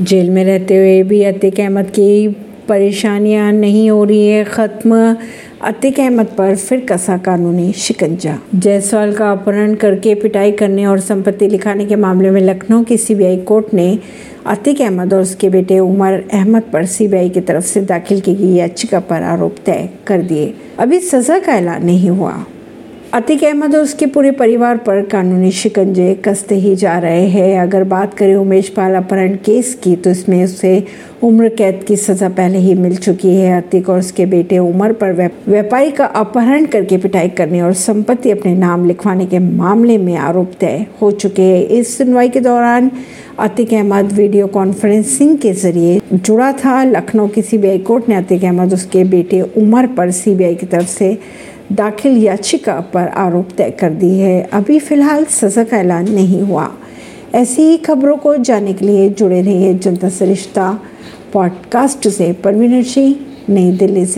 Jail में रहते हुए भी अतिक अहमद की परेशानियाँ नहीं हो रही है। ख़त्म। अतिक अहमद पर फिर कसा कानूनी शिकंजा। जायसवाल का अपहरण करके पिटाई करने और संपत्ति लिखाने के मामले में लखनऊ की सीबीआई कोर्ट ने अतिक अहमद और उसके बेटे उमर अहमद पर सीबीआई की तरफ़ से दाखिल की गई याचिका पर आरोप तय कर दिए। अभी सजा का ऐलान नहीं हुआ। अतिक अहमद और उसके पूरे परिवार पर कानूनी शिकंजे कसते ही जा रहे हैं। अगर बात करें उमेश पाल अपहरण केस की तो इसमें उसे उम्र कैद की सजा पहले ही मिल चुकी है। अतिक और उसके बेटे उमर पर व्यापारी का अपहरण करके पिटाई करने और संपत्ति अपने नाम लिखवाने के मामले में आरोप तय हो चुके हैं। इस सुनवाई के दौरान अतिक अहमद वीडियो कॉन्फ्रेंसिंग के ज़रिए जुड़ा था। लखनऊ की सीबीआई कोर्ट ने अतिक अहमद, उसके बेटे उमर पर सीबीआई की तरफ़ से दाखिल याचिका पर आरोप तय कर दी है। अभी फ़िलहाल सजा का ऐलान नहीं हुआ। ऐसी ही खबरों को जानने के लिए जुड़े रहिए जनता सरिश्ता पॉडकास्ट से। परवीन सिंह, नई दिल्ली से।